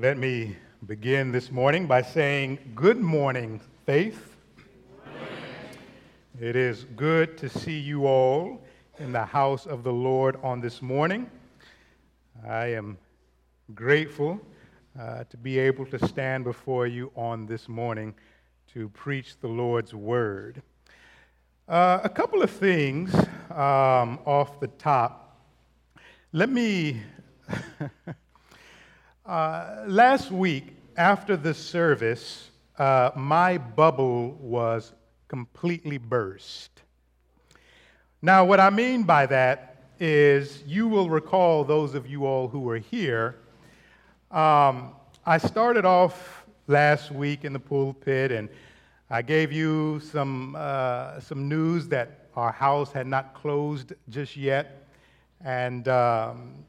Let me begin this morning by saying, Good morning, Faith. It is good to see you all in the house of the Lord on this morning. I am grateful uh, to be able to stand before you on this morning to preach the Lord's word. Uh, a couple of things um, off the top. Let me. uh, last week, after the service, uh, my bubble was completely burst. Now, what I mean by that is you will recall, those of you all who were here, um, I started off last week in the pulpit and I gave you some, uh, some news that our house had not closed just yet. And, um,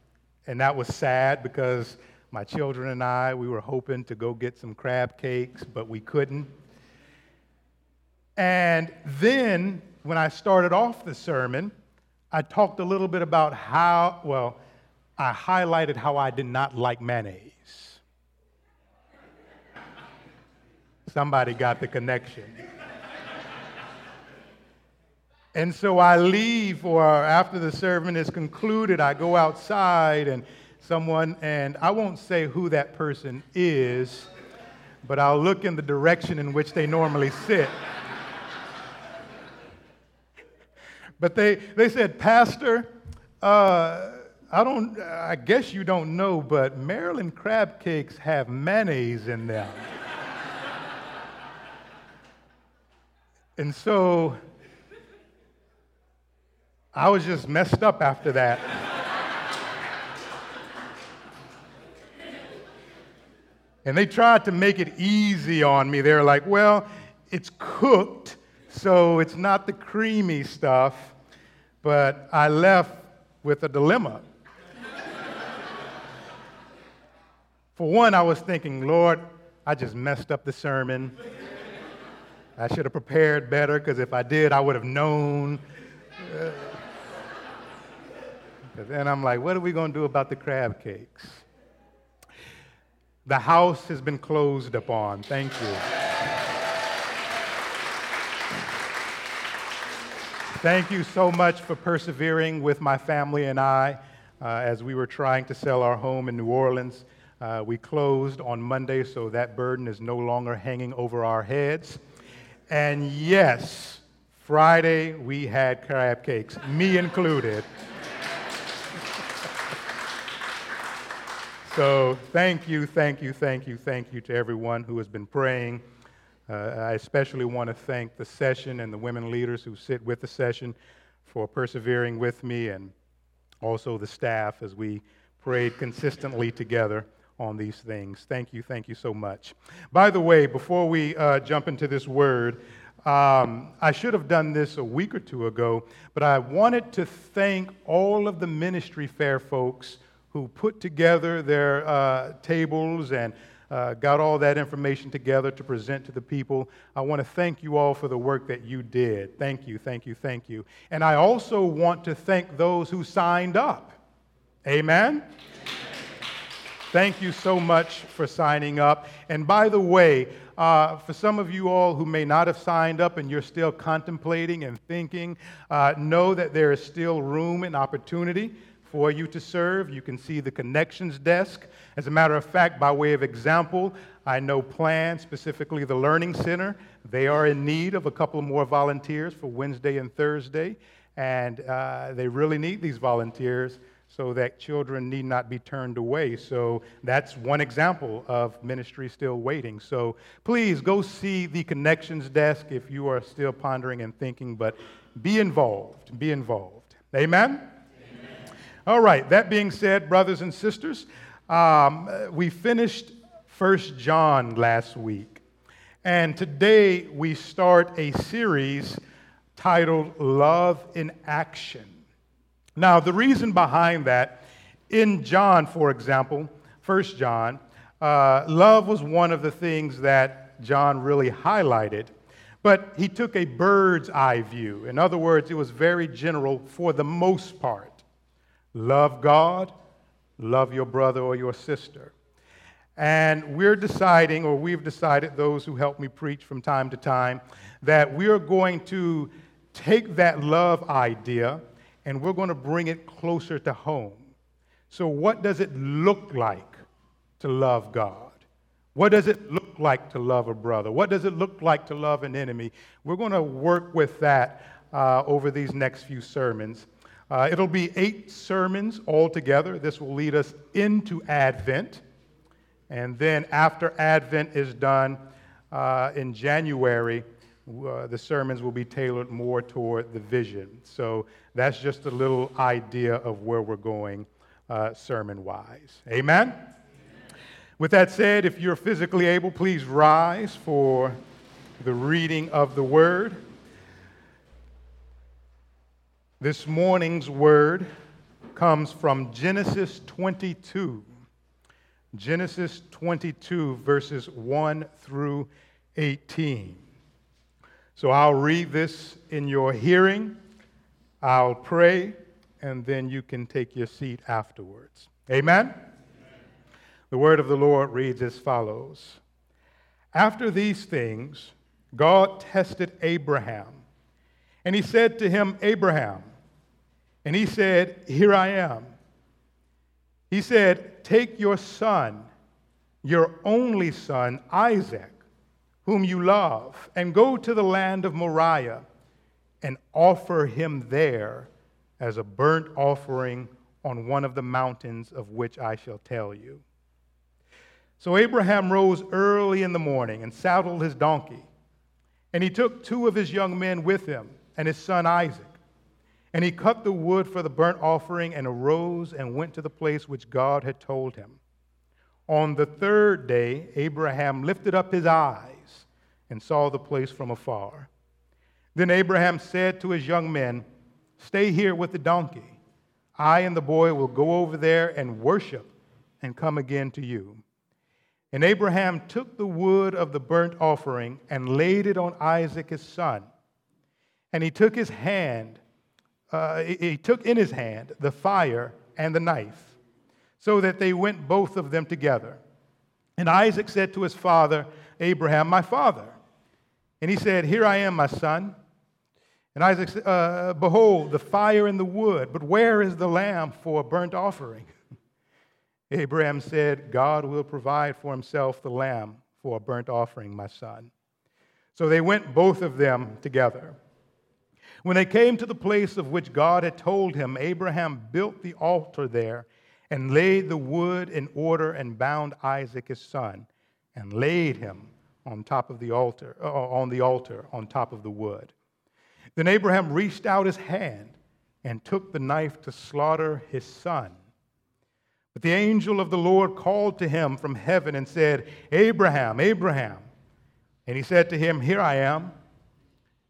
and that was sad because my children and I, we were hoping to go get some crab cakes, but we couldn't. And then when I started off the sermon, I talked a little bit about how, well, I highlighted how I did not like mayonnaise. Somebody got the connection. and so I leave, or after the sermon is concluded, I go outside and someone, and I won't say who that person is, but I'll look in the direction in which they normally sit. But they, they said, Pastor, uh, I don't, I guess you don't know, but Maryland crab cakes have mayonnaise in them. and so I was just messed up after that. And they tried to make it easy on me. They're like, well, it's cooked so it's not the creamy stuff, but I left with a dilemma. For one, I was thinking, Lord, I just messed up the sermon. I should have prepared better because if I did, I would have known. Uh, then I'm like, what are we going to do about the crab cakes? The house has been closed upon. Thank you. Thank you so much for persevering with my family and I uh, as we were trying to sell our home in New Orleans. Uh, we closed on Monday, so that burden is no longer hanging over our heads. And yes, Friday we had crab cakes, me included. So thank you, thank you, thank you, thank you to everyone who has been praying. Uh, I especially want to thank the session and the women leaders who sit with the session for persevering with me and also the staff as we prayed consistently together on these things. Thank you, thank you so much. By the way, before we uh, jump into this word, um, I should have done this a week or two ago, but I wanted to thank all of the ministry fair folks who put together their uh, tables and uh, got all that information together to present to the people. I want to thank you all for the work that you did. Thank you, thank you, thank you. And I also want to thank those who signed up. Amen? Thank you so much for signing up. And by the way, uh, for some of you all who may not have signed up and you're still contemplating and thinking, uh, know that there is still room and opportunity for you to serve. You can see the connections desk. As a matter of fact, by way of example, I know Plan, specifically the Learning Center, they are in need of a couple more volunteers for Wednesday and Thursday, and uh, they really need these volunteers so that children need not be turned away. So that's one example of ministry still waiting. So please go see the connections desk if you are still pondering and thinking, but be involved. Be involved. Amen? All right, that being said, brothers and sisters, um, we finished First John last week. And today we start a series titled Love in Action. Now, the reason behind that, in John, for example, First John, uh, love was one of the things that John really highlighted. But he took a bird's eye view. In other words, it was very general for the most part. Love God, love your brother or your sister. And we're deciding, or we've decided, those who help me preach from time to time, that we are going to take that love idea and we're going to bring it closer to home. So, what does it look like to love God? What does it look like to love a brother? What does it look like to love an enemy? We're going to work with that uh, over these next few sermons. Uh, it'll be eight sermons altogether. This will lead us into Advent. And then, after Advent is done uh, in January, uh, the sermons will be tailored more toward the vision. So, that's just a little idea of where we're going uh, sermon wise. Amen? With that said, if you're physically able, please rise for the reading of the word. This morning's word comes from Genesis 22. Genesis 22, verses 1 through 18. So I'll read this in your hearing, I'll pray, and then you can take your seat afterwards. Amen? The word of the Lord reads as follows After these things, God tested Abraham, and he said to him, Abraham, and he said, Here I am. He said, Take your son, your only son, Isaac, whom you love, and go to the land of Moriah and offer him there as a burnt offering on one of the mountains of which I shall tell you. So Abraham rose early in the morning and saddled his donkey. And he took two of his young men with him and his son Isaac. And he cut the wood for the burnt offering and arose and went to the place which God had told him. On the third day, Abraham lifted up his eyes and saw the place from afar. Then Abraham said to his young men, Stay here with the donkey. I and the boy will go over there and worship and come again to you. And Abraham took the wood of the burnt offering and laid it on Isaac his son. And he took his hand, uh, he took in his hand the fire and the knife, so that they went both of them together. And Isaac said to his father, Abraham, my father. And he said, Here I am, my son. And Isaac said, uh, Behold, the fire and the wood, but where is the lamb for a burnt offering? Abraham said, God will provide for himself the lamb for a burnt offering, my son. So they went both of them together. When they came to the place of which God had told him, Abraham built the altar there and laid the wood in order and bound Isaac his son and laid him on top of the altar, uh, on the altar on top of the wood. Then Abraham reached out his hand and took the knife to slaughter his son. But the angel of the Lord called to him from heaven and said, Abraham, Abraham. And he said to him, Here I am.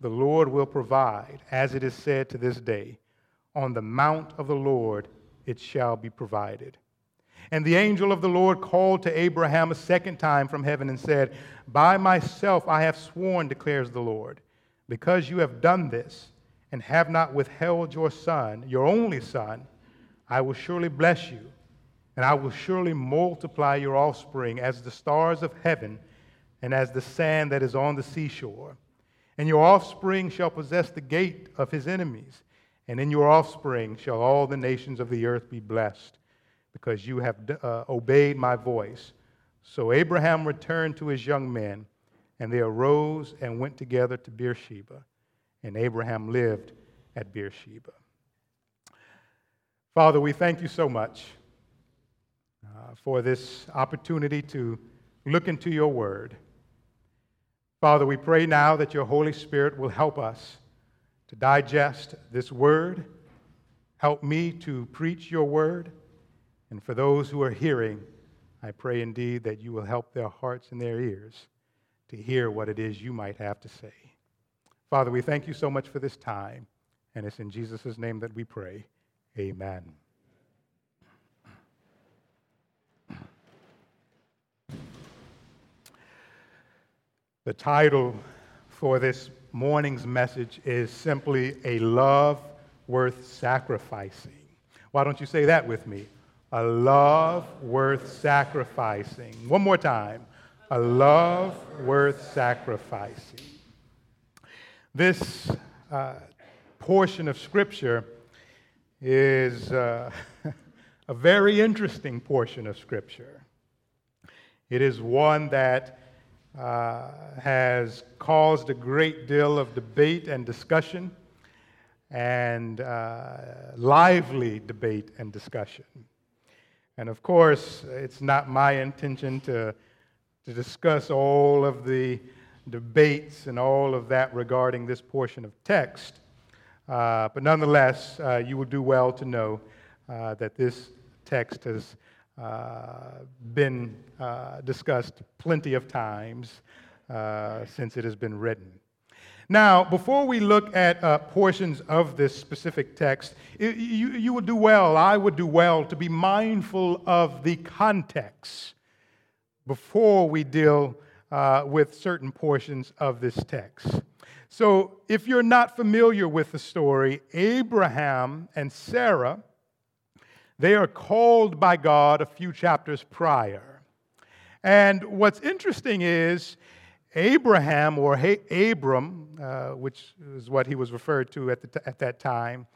The Lord will provide, as it is said to this day, On the mount of the Lord it shall be provided. And the angel of the Lord called to Abraham a second time from heaven and said, By myself I have sworn, declares the Lord, because you have done this and have not withheld your son, your only son I will surely bless you, and I will surely multiply your offspring as the stars of heaven and as the sand that is on the seashore. And your offspring shall possess the gate of his enemies, and in your offspring shall all the nations of the earth be blessed, because you have uh, obeyed my voice. So Abraham returned to his young men, and they arose and went together to Beersheba, and Abraham lived at Beersheba. Father, we thank you so much uh, for this opportunity to look into your word. Father, we pray now that your Holy Spirit will help us to digest this word. Help me to preach your word. And for those who are hearing, I pray indeed that you will help their hearts and their ears to hear what it is you might have to say. Father, we thank you so much for this time, and it's in Jesus' name that we pray. Amen. The title for this morning's message is simply A Love Worth Sacrificing. Why don't you say that with me? A love worth sacrificing. One more time. A love worth sacrificing. This uh, portion of Scripture is uh, a very interesting portion of Scripture. It is one that uh, has caused a great deal of debate and discussion, and uh, lively debate and discussion. And of course, it's not my intention to, to discuss all of the debates and all of that regarding this portion of text. Uh, but nonetheless, uh, you will do well to know uh, that this text has been uh, discussed plenty of times uh, since it has been written. Now, before we look at uh, portions of this specific text, it, you, you would do well, I would do well, to be mindful of the context before we deal uh, with certain portions of this text. So, if you're not familiar with the story, Abraham and Sarah, they are called by God a few chapters prior. And what's interesting is Abraham, or Abram, uh, which is what he was referred to at, t- at that time,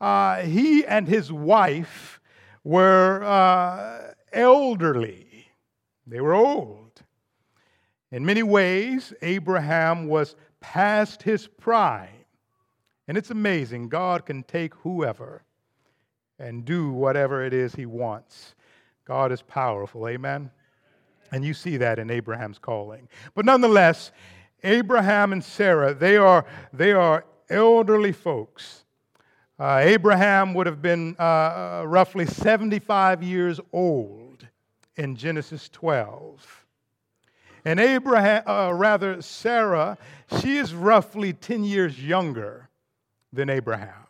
uh, he and his wife were uh, elderly. They were old. In many ways, Abraham was past his prime. And it's amazing. God can take whoever and do whatever it is he wants. God is powerful. Amen. And you see that in Abraham's calling. But nonetheless, Abraham and Sarah, they are, they are elderly folks. Uh, Abraham would have been uh, uh roughly 75 years old in Genesis 12. And Abraham, uh, rather, Sarah, she is roughly 10 years younger than Abraham.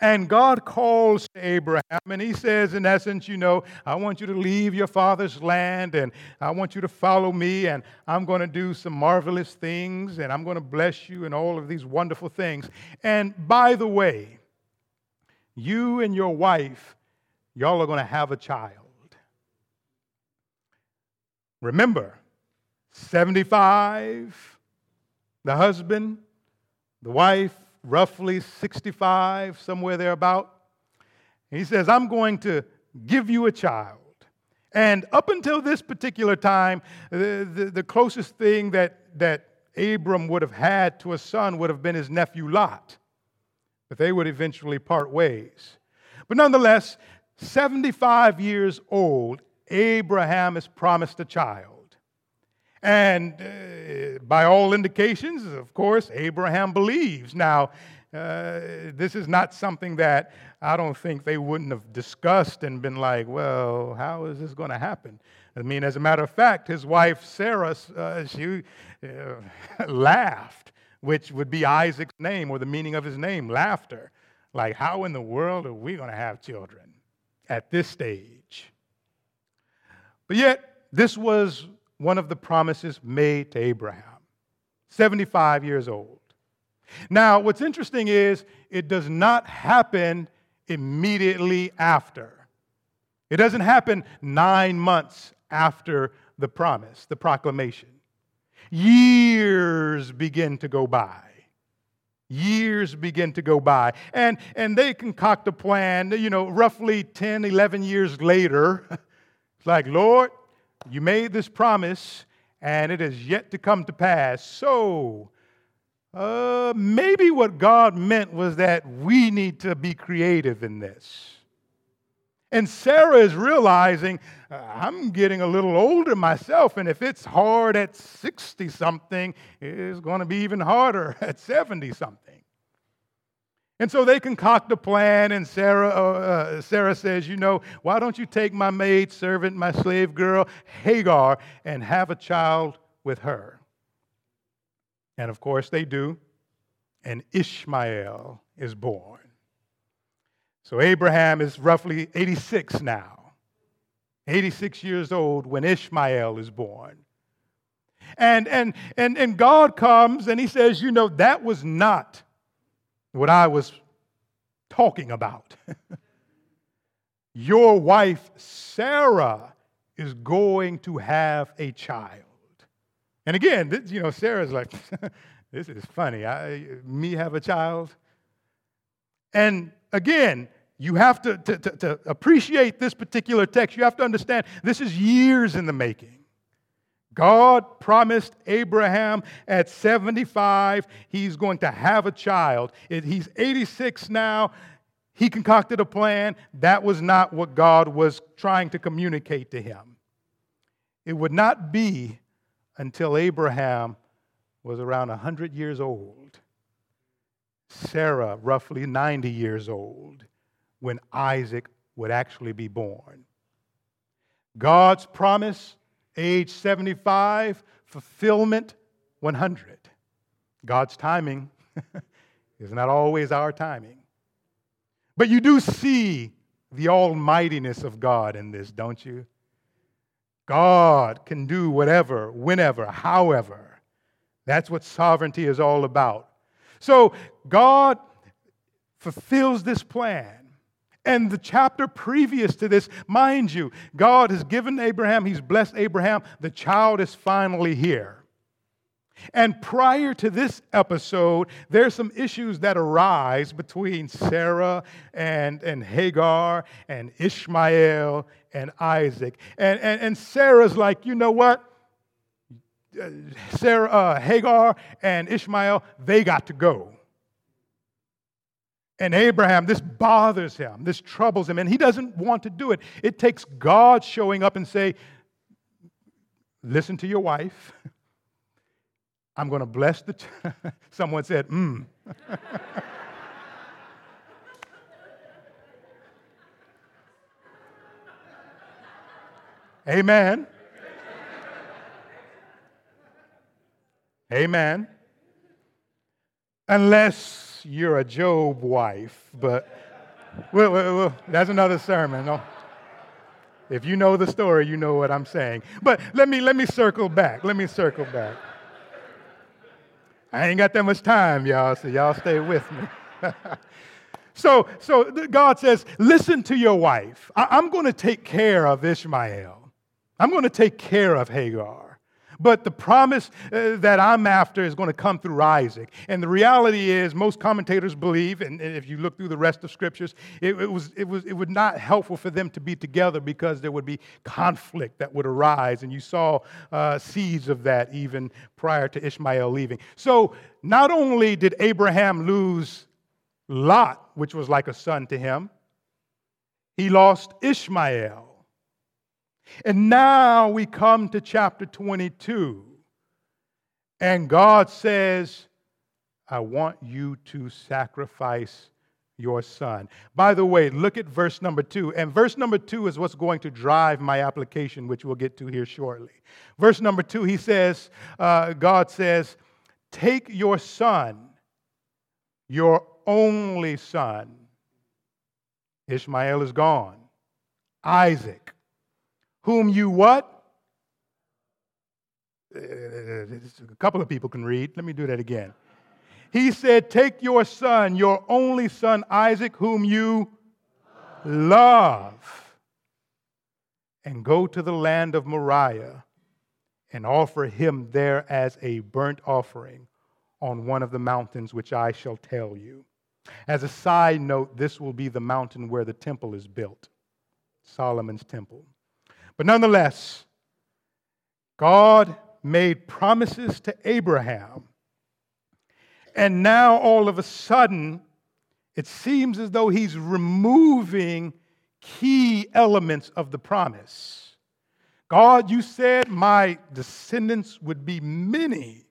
And God calls Abraham and he says, in essence, you know, I want you to leave your father's land and I want you to follow me and I'm going to do some marvelous things and I'm going to bless you and all of these wonderful things. And by the way, you and your wife, y'all are going to have a child. Remember, 75, the husband, the wife, roughly 65, somewhere thereabout. He says, I'm going to give you a child. And up until this particular time, the, the, the, closest thing that, that Abram would have had to a son would have been his nephew Lot. But they would eventually part ways. But nonetheless, 75 years old, Abraham is promised a child. And uh, by all indications, of course, Abraham believes. Now, uh, this is not something that I don't think they wouldn't have discussed and been like, well, how is this going to happen? I mean, as a matter of fact, his wife Sarah, uh, she uh, laughed, which would be Isaac's name or the meaning of his name, laughter. Like, how in the world are we going to have children at this stage? But yet, this was one of the promises made to Abraham, 75 years old. Now, what's interesting is it does not happen immediately after. It doesn't happen nine months after the promise, the proclamation. Years begin to go by. Years begin to go by. And, and they concoct a plan, you know, roughly 10, 11 years later. it's like, Lord, you made this promise, and it has yet to come to pass. So, uh, maybe what God meant was that we need to be creative in this. And Sarah is realizing, uh, I'm getting a little older myself, and if it's hard at 60 something, it's going to be even harder at 70 something. And so they concoct a plan, and Sarah, uh, uh, Sarah says, You know, why don't you take my maid servant, my slave girl, Hagar, and have a child with her? And of course they do, and Ishmael is born. So Abraham is roughly 86 now, 86 years old when Ishmael is born. And, and, and, and God comes and he says, You know, that was not what I was talking about. Your wife, Sarah, is going to have a child. And again, this, you know, Sarah's like, this is funny. I, me have a child? And again, you have to, to, to, to appreciate this particular text. You have to understand this is years in the making. God promised Abraham at 75 he's going to have a child. He's 86 now. He concocted a plan. That was not what God was trying to communicate to him. It would not be until Abraham was around 100 years old, Sarah, roughly 90 years old, when Isaac would actually be born. God's promise Age 75, fulfillment 100. God's timing is not always our timing. But you do see the almightiness of God in this, don't you? God can do whatever, whenever, however. That's what sovereignty is all about. So God fulfills this plan. And the chapter previous to this, mind you, God has given Abraham, He's blessed Abraham, the child is finally here. And prior to this episode, there's some issues that arise between Sarah and, and Hagar and Ishmael and Isaac. And, and, and Sarah's like, you know what? Sarah, uh, Hagar and Ishmael, they got to go. And Abraham, this bothers him, this troubles him, and he doesn't want to do it. It takes God showing up and say, Listen to your wife. I'm going to bless the. Someone said, mm. Amen. Amen. Unless you're a Job wife, but well, well, well, that's another sermon. No? If you know the story, you know what I'm saying. But let me, let me circle back. Let me circle back. I ain't got that much time, y'all, so y'all stay with me. so, so God says, listen to your wife. I, I'm going to take care of Ishmael. I'm going to take care of Hagar. But the promise uh, that I'm after is going to come through Isaac. And the reality is, most commentators believe, and, and if you look through the rest of scriptures, it, it, was, it, was, it was not helpful for them to be together because there would be conflict that would arise. And you saw uh, seeds of that even prior to Ishmael leaving. So not only did Abraham lose Lot, which was like a son to him, he lost Ishmael. And now we come to chapter 22, and God says, I want you to sacrifice your son. By the way, look at verse number two. And verse number two is what's going to drive my application, which we'll get to here shortly. Verse number two, he says, uh, God says, Take your son, your only son. Ishmael is gone. Isaac whom you what? A couple of people can read. Let me do that again. He said, Take your son, your only son, Isaac, whom you love, and go to the land of Moriah and offer him there as a burnt offering on one of the mountains which I shall tell you. As a side note, this will be the mountain where the temple is built, Solomon's temple. But nonetheless, God made promises to Abraham. And now all of a sudden, it seems as though he's removing key elements of the promise. God, you said my descendants would be many,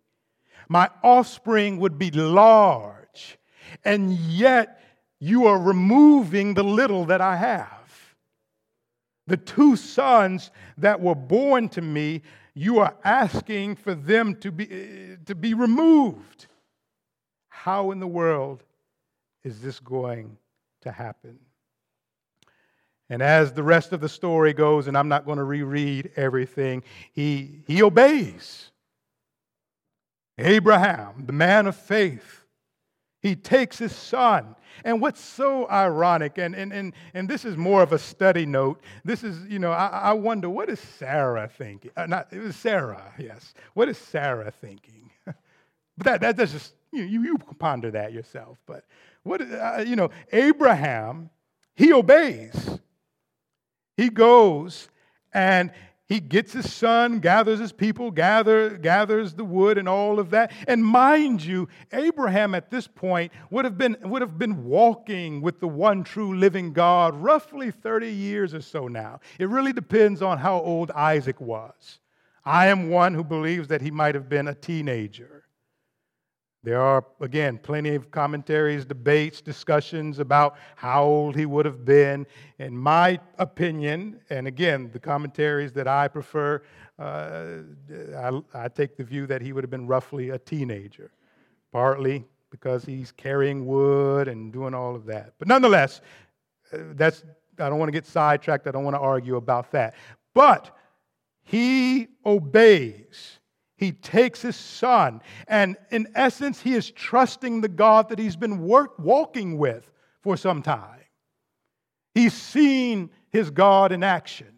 my offspring would be large, and yet you are removing the little that I have. The two sons that were born to me, you are asking for them to be, to be removed. How in the world is this going to happen? And as the rest of the story goes, and I'm not going to reread everything, he, he obeys. Abraham, the man of faith, he takes his son. And what's so ironic, and, and, and, and this is more of a study note, this is, you know, I, I wonder what is Sarah thinking? Uh, not, it was Sarah, yes. What is Sarah thinking? but that, that, that's just, you, you, you ponder that yourself. But what, uh, you know, Abraham, he obeys. He goes and he gets his son, gathers his people, gather, gathers the wood and all of that. And mind you, Abraham at this point would have, been, would have been walking with the one true living God roughly 30 years or so now. It really depends on how old Isaac was. I am one who believes that he might have been a teenager. There are, again, plenty of commentaries, debates, discussions about how old he would have been. In my opinion, and again, the commentaries that I prefer, uh, I, I take the view that he would have been roughly a teenager, partly because he's carrying wood and doing all of that. But nonetheless, uh, that's, I don't want to get sidetracked. I don't want to argue about that. But he obeys he takes his son, and in essence, he is trusting the God that he's been work, walking with for some time. He's seen his God in action.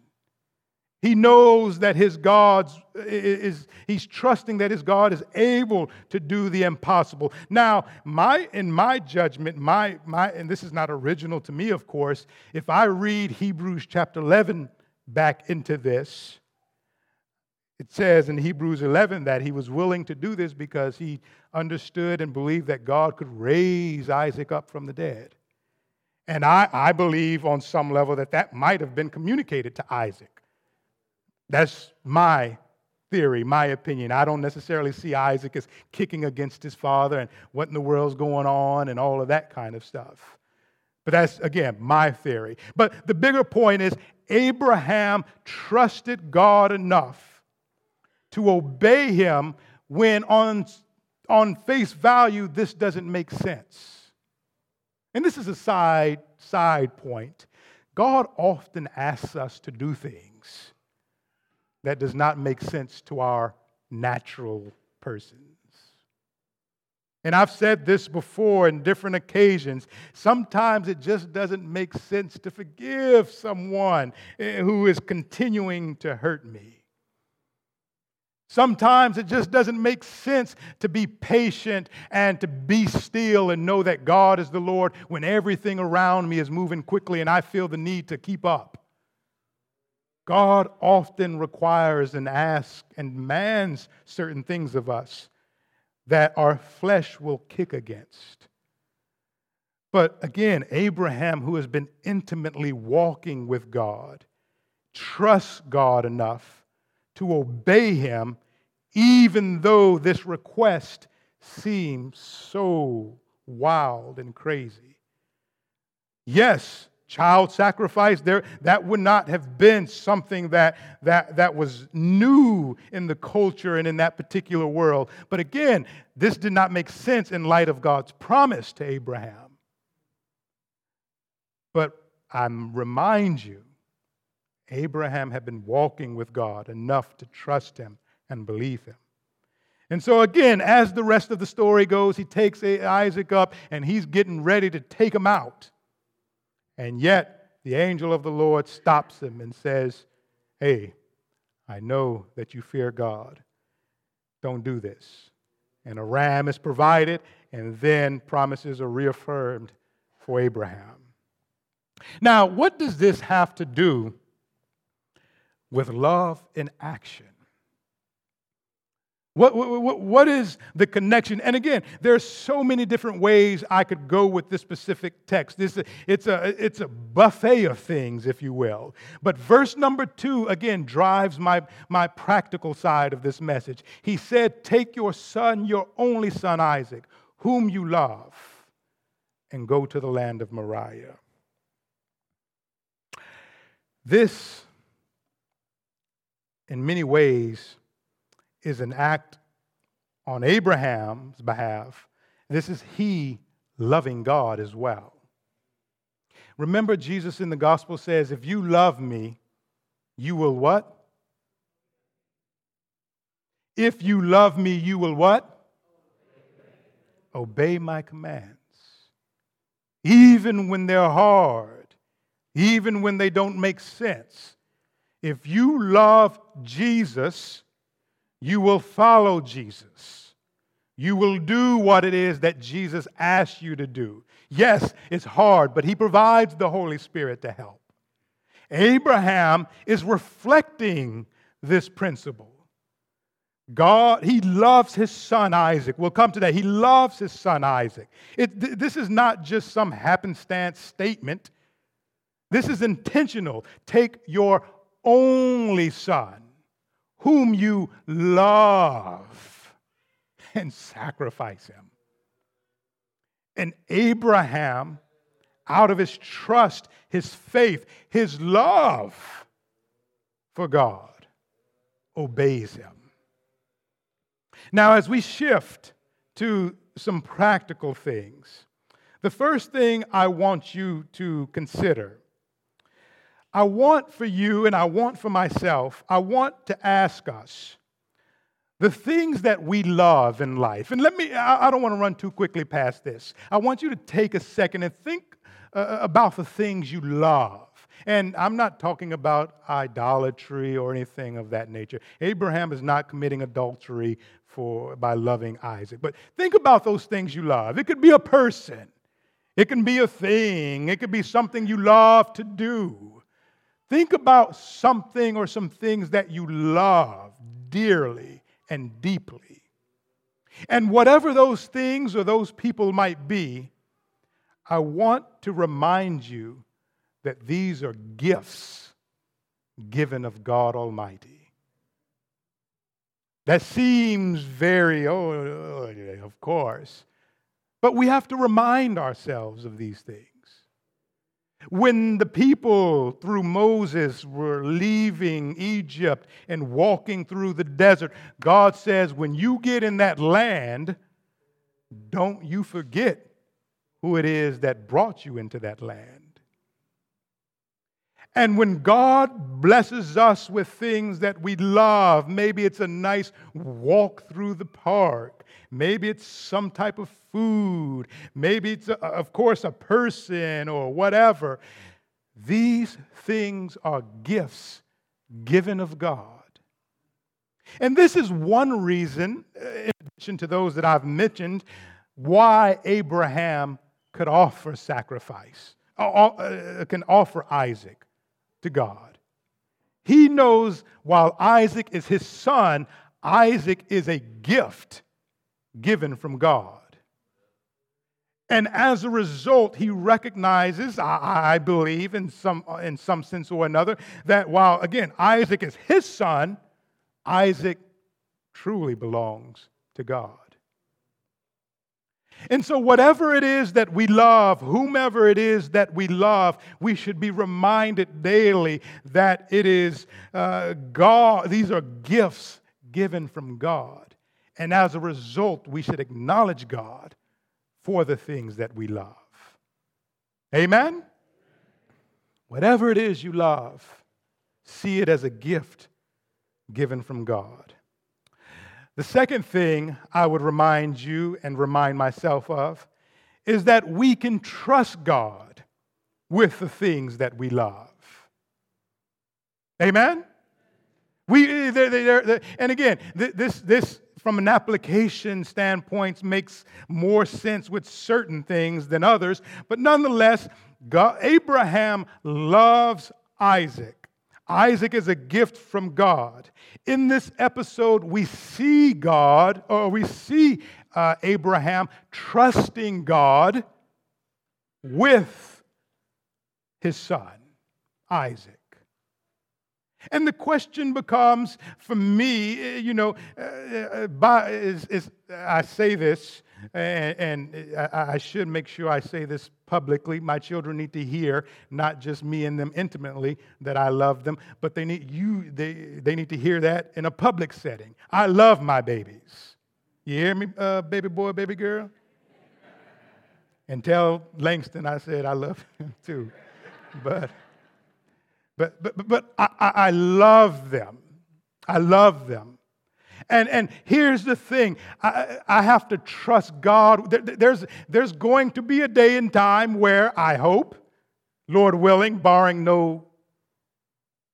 He knows that his God is, he's trusting that his God is able to do the impossible. Now, my, in my judgment, my, my, and this is not original to me, of course, if I read Hebrews chapter 11 back into this, it says in Hebrews 11 that he was willing to do this because he understood and believed that God could raise Isaac up from the dead. And I, I believe on some level that that might have been communicated to Isaac. That's my theory, my opinion. I don't necessarily see Isaac as kicking against his father and what in the world's going on and all of that kind of stuff. But that's, again, my theory. But the bigger point is Abraham trusted God enough to obey him when on, on face value this doesn't make sense. And this is a side, side point. God often asks us to do things that does not make sense to our natural persons. And I've said this before in different occasions. Sometimes it just doesn't make sense to forgive someone eh, who is continuing to hurt me. Sometimes it just doesn't make sense to be patient and to be still and know that God is the Lord when everything around me is moving quickly and I feel the need to keep up. God often requires and asks and demands certain things of us that our flesh will kick against. But again, Abraham, who has been intimately walking with God, trusts God enough to obey him, even though this request seems so wild and crazy. Yes, child sacrifice there that would not have been something that, that, that was new in the culture and in that particular world but again this did not make sense in light of god's promise to abraham but i remind you Abraham had been walking with God enough to trust him and believe him. And so, again, as the rest of the story goes, he takes Isaac up and he's getting ready to take him out. And yet, the angel of the Lord stops him and says, Hey, I know that you fear God. Don't do this. And a ram is provided, and then promises are reaffirmed for Abraham. Now, what does this have to do with love in action. What, what, what is the connection? And again, there are so many different ways I could go with this specific text. This, it's, a, it's a buffet of things, if you will. But verse number two, again, drives my, my practical side of this message. He said, Take your son, your only son Isaac, whom you love. and go to the land of Moriah. This, in many ways, is an act on Abraham's behalf. This is he loving God as well. Remember, Jesus in the gospel says, If you love me, you will what? If you love me, you will what? Obey my commands. Even when they're hard, even when they don't make sense. If you love Jesus, you will follow Jesus. You will do what it is that Jesus asked you to do. Yes, it's hard, but He provides the Holy Spirit to help. Abraham is reflecting this principle. God, he loves his son Isaac. We'll come to that. He loves his son Isaac. It, th- this is not just some happenstance statement. This is intentional. Take your only son, whom you love, and sacrifice him. And Abraham, out of his trust, his faith, his love for God, obeys him. Now, as we shift to some practical things, the first thing I want you to consider, I want for you and I want for myself, I want to ask us the things that we love in life. And let me, I don't want to run too quickly past this. I want you to take a second and think uh, about the things you love. And I'm not talking about idolatry or anything of that nature. Abraham is not committing adultery for, by loving Isaac. But think about those things you love. It could be a person, it can be a thing, it could be something you love to do. Think about something or some things that you love dearly and deeply. And whatever those things or those people might be, I want to remind you that these are gifts given of God Almighty. That seems very, oh, oh of course. But we have to remind ourselves of these things. When the people through Moses were leaving Egypt and walking through the desert, God says, when you get in that land, don't you forget who it is that brought you into that land. And when God blesses us with things that we love, maybe it's a nice walk through the park, maybe it's some type of food, maybe it's, a, of course, a person or whatever. These things are gifts given of God. And this is one reason, in addition to those that I've mentioned, why Abraham could offer sacrifice, uh, uh, can offer Isaac to God. He knows while Isaac is his son, Isaac is a gift given from God. And as a result, he recognizes, I, I, believe, in some, in some sense or another, that while, again, Isaac is his son, Isaac truly belongs to God. And so, whatever it is that we love, whomever it is that we love, we should be reminded daily that it is uh, God, these are gifts given from God. And as a result, we should acknowledge God for the things that we love. Amen? Whatever it is you love, see it as a gift given from God. The second thing I would remind you and remind myself of is that we can trust God with the things that we love. Amen? We, eh, they're, they're, they're, and again, this, this, from an application standpoint, makes more sense with certain things than others. But nonetheless, God, Abraham loves Isaac. Isaac is a gift from God. In this episode, we see God, or we see uh, Abraham trusting God with his son, Isaac. And the question becomes for me, you know, uh by, is, is, I say this and, and I, I, should make sure I say this publicly. My children need to hear, not just me and them intimately, that I love them, but they need you. They they need to hear that in a public setting. I love my babies. You hear me, uh, baby boy, baby girl? And tell Langston I said I love him too. But but but but I, I love them. I love them. And, and here's the thing I, I have to trust God. There's, there's going to be a day and time where I hope, Lord willing, barring no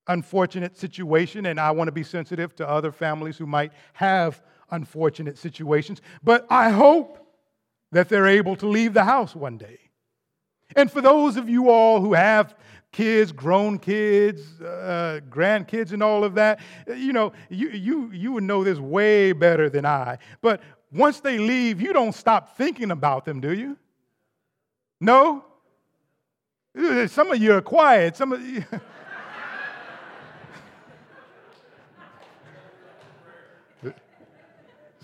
unfortunate situation, and I want to be sensitive to other families who might have unfortunate situations, but I hope that they're able to leave the house one day. And for those of you all who have kids, grown kids, uh, grandkids, and all of that. You know, you, you, you would know this way better than I. But once they leave, you don't stop thinking about them, do you? No? Some of you are quiet. Some of you.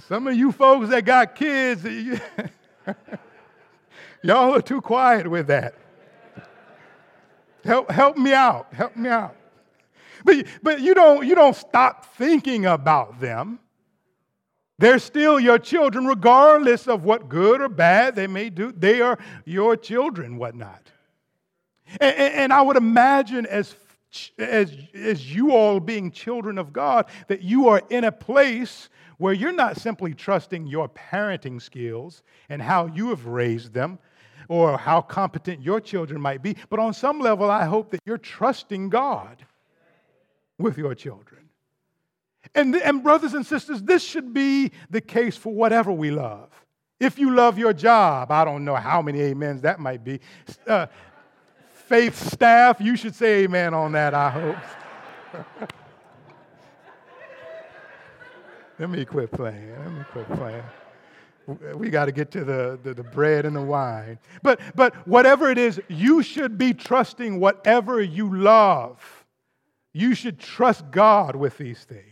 Some of you folks that got kids, y'all are too quiet with that. Help, help me out. Help me out. But, but you, don't, you don't stop thinking about them. They're still your children, regardless of what good or bad they may do. They are your children, whatnot. And, and I would imagine, as, as, as you all being children of God, that you are in a place where you're not simply trusting your parenting skills and how you have raised them, or how competent your children might be, but on some level, I hope that you're trusting God with your children. And, and brothers and sisters, this should be the case for whatever we love. If you love your job, I don't know how many amens that might be. Uh, faith staff, you should say amen on that, I hope. Let me quit playing. Let me quit playing we got to get to the, the, the, bread and the wine. But, but whatever it is, you should be trusting whatever you love. You should trust God with these things.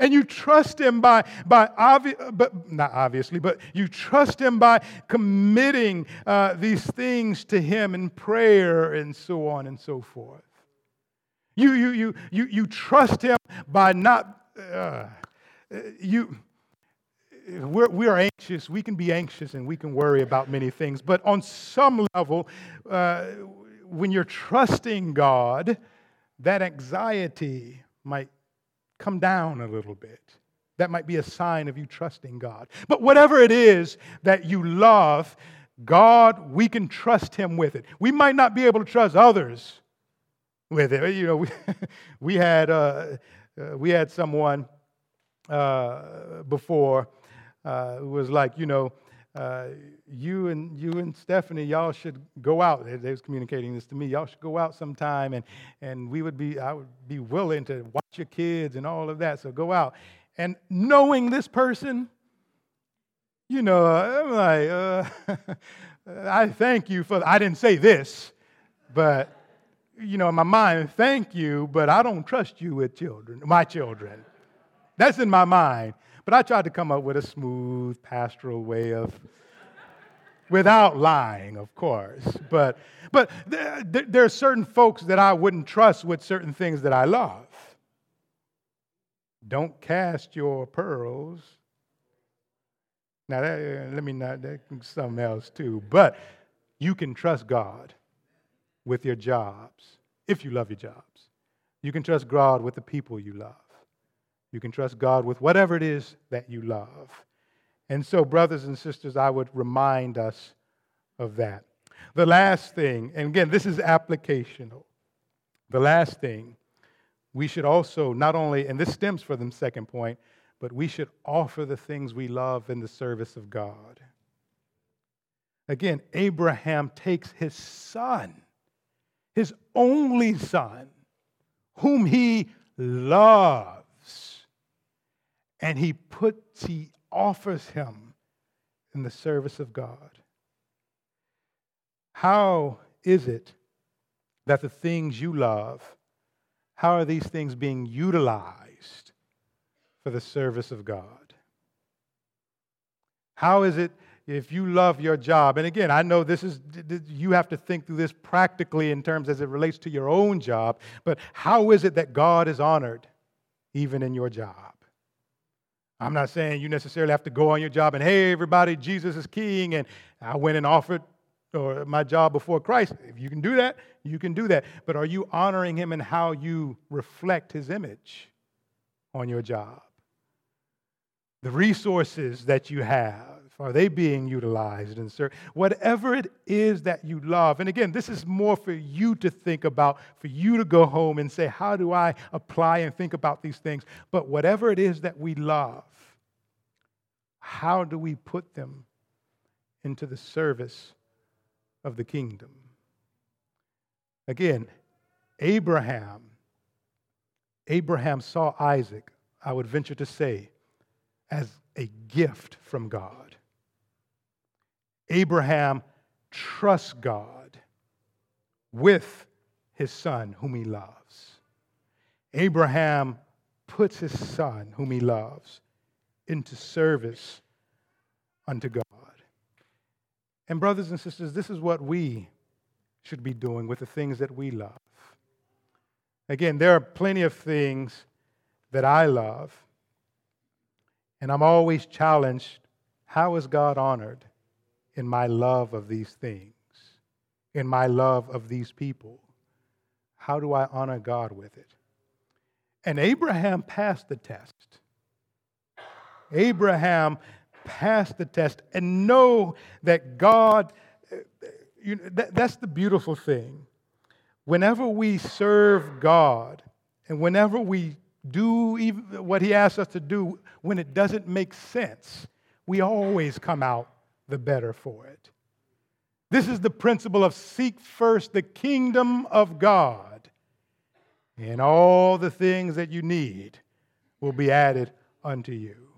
And you trust Him by, by obvi- but not obviously, but you trust Him by committing uh, these things to Him in prayer and so on and so forth. You, you, you, you, you trust Him by not, uh, you, we're, we are anxious. We can be anxious and we can worry about many things. But on some level, uh, when you're trusting God, that anxiety might come down a little bit. That might be a sign of you trusting God. But whatever it is that you love, God, we can trust Him with it. We might not be able to trust others with it. You know, we, we had uh, uh, we had someone uh, before uh, was like, you know, uh, you and you and Stephanie, y'all should go out. They, they, was communicating this to me. Y'all should go out sometime, and and we would be, I would be willing to watch your kids and all of that. So go out, and knowing this person, you know, I'm like, uh, I thank you for. I didn't say this, but you know, in my mind, thank you, but I don't trust you with children, my children. That's in my mind. But I tried to come up with a smooth pastoral way of, without lying, of course. But, but there, there are certain folks that I wouldn't trust with certain things that I love. Don't cast your pearls. Now, that, uh, let me not, that something else too. But you can trust God with your jobs, if you love your jobs. You can trust God with the people you love. You can trust God with whatever it is that you love. And so, brothers and sisters, I would remind us of that. The last thing, and again, this is applicational. The last thing, we should also not only, and this stems from the second point, but we should offer the things we love in the service of God. Again, Abraham takes his son, his only son, whom he loved and he puts, he offers him in the service of God. How is it that the things you love, how are these things being utilized for the service of God? How is it if you love your job? And again, I know this is, you have to think through this practically in terms as it relates to your own job, but how is it that God is honored even in your job? I'm not saying you necessarily have to go on your job and, hey, everybody, Jesus is king, and I went and offered or my job before Christ. If you can do that, you can do that. But are you honoring him in how you reflect his image on your job? The resources that you have, are they being utilized and served? Whatever it is that you love, and again, this is more for you to think about, for you to go home and say, how do I apply and think about these things? But whatever it is that we love, how do we put them into the service of the kingdom? Again, Abraham, Abraham saw Isaac, I would venture to say, as a gift from God. Abraham trusts God with his son, whom he loves. Abraham puts his son, whom he loves, into service unto God. And, brothers and sisters, this is what we should be doing with the things that we love. Again, there are plenty of things that I love, and I'm always challenged how is God honored in my love of these things, in my love of these people? How do I honor God with it? And Abraham passed the test. Abraham passed the test and know that God, you know, that, that's the beautiful thing. Whenever we serve God and whenever we do even what He asks us to do, when it doesn't make sense, we always come out the better for it. This is the principle of seek first the kingdom of God, and all the things that you need will be added unto you.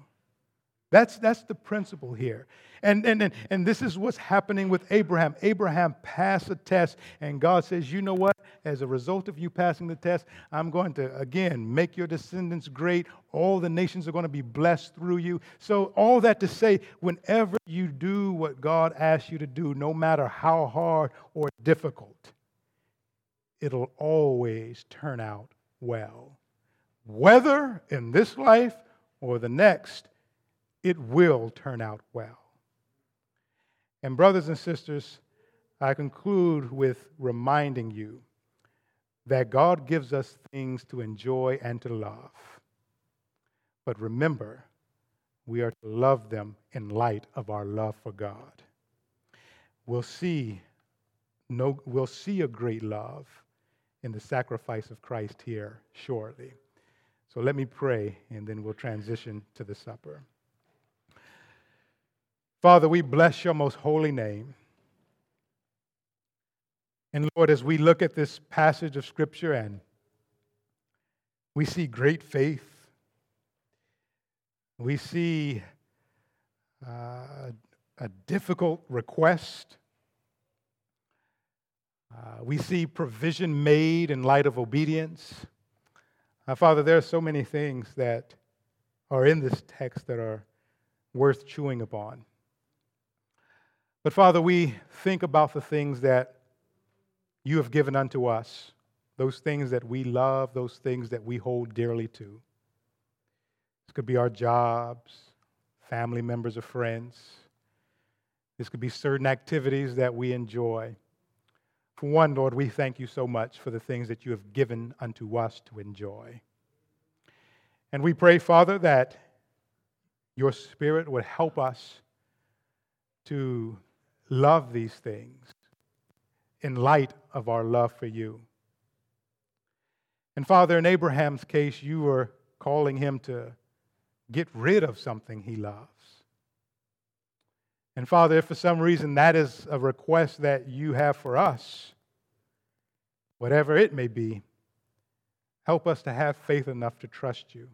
That's, that's the principle here. And, and, and, and this is what's happening with Abraham. Abraham passed the test, and God says, You know what? As a result of you passing the test, I'm going to, again, make your descendants great. All the nations are going to be blessed through you. So, all that to say, whenever you do what God asks you to do, no matter how hard or difficult, it'll always turn out well. Whether in this life or the next, it will turn out well. And, brothers and sisters, I conclude with reminding you that God gives us things to enjoy and to love. But remember, we are to love them in light of our love for God. We'll see, no, we'll see a great love in the sacrifice of Christ here shortly. So let me pray, and then we'll transition to the supper. Father, we bless your most holy name. And Lord, as we look at this passage of Scripture and we see great faith, we see uh, a difficult request, uh, we see provision made in light of obedience. Uh, Father, there are so many things that are in this text that are worth chewing upon. But Father, we think about the things that you have given unto us, those things that we love, those things that we hold dearly to. This could be our jobs, family members or friends. This could be certain activities that we enjoy. For one, Lord, we thank you so much for the things that you have given unto us to enjoy. And we pray, Father, that your Spirit would help us to love these things in light of our love for you. And Father, in Abraham's case, you were calling him to get rid of something he loves. And Father, if for some reason that is a request that you have for us, whatever it may be, help us to have faith enough to trust you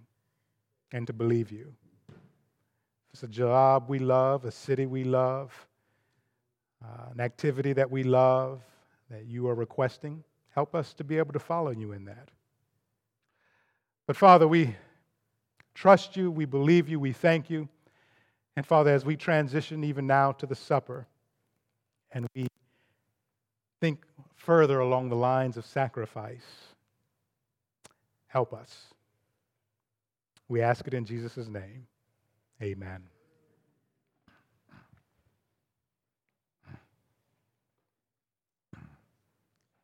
and to believe you. If it's a job we love, a city we love, uh, an activity that we love, that you are requesting. Help us to be able to follow you in that. But Father, we trust you, we believe you, we thank you. And Father, as we transition even now to the supper and we think further along the lines of sacrifice, help us. We ask it in Jesus' name. Amen.